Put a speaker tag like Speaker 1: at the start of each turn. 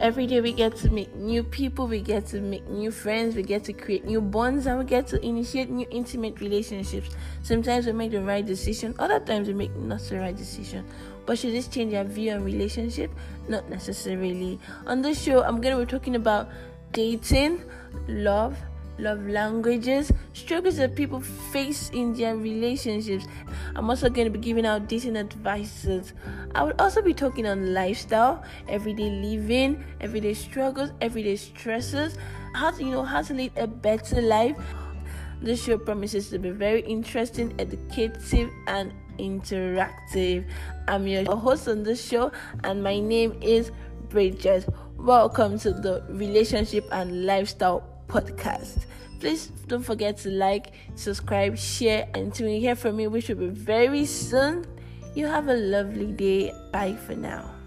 Speaker 1: Every day we get to meet new people, we get to make new friends, we get to create new bonds, and we get to initiate new intimate relationships. Sometimes we make the right decision, other times we make not the right decision. But should this change our view on relationship? Not necessarily. On this show, I'm going to be talking about dating, love, love languages, struggles that people face in their relationships. I'm also going to be giving out decent advices. I will also be talking on lifestyle, everyday living, everyday struggles, everyday stresses, how to you know how to lead a better life. This show promises to be very interesting, educative, and interactive. I'm your host on this show, and my name is Bridget. Welcome to the Relationship and Lifestyle Podcast. Please don't forget to like, subscribe, share, and until you hear from me, which will be very soon. You have a lovely day. Bye for now.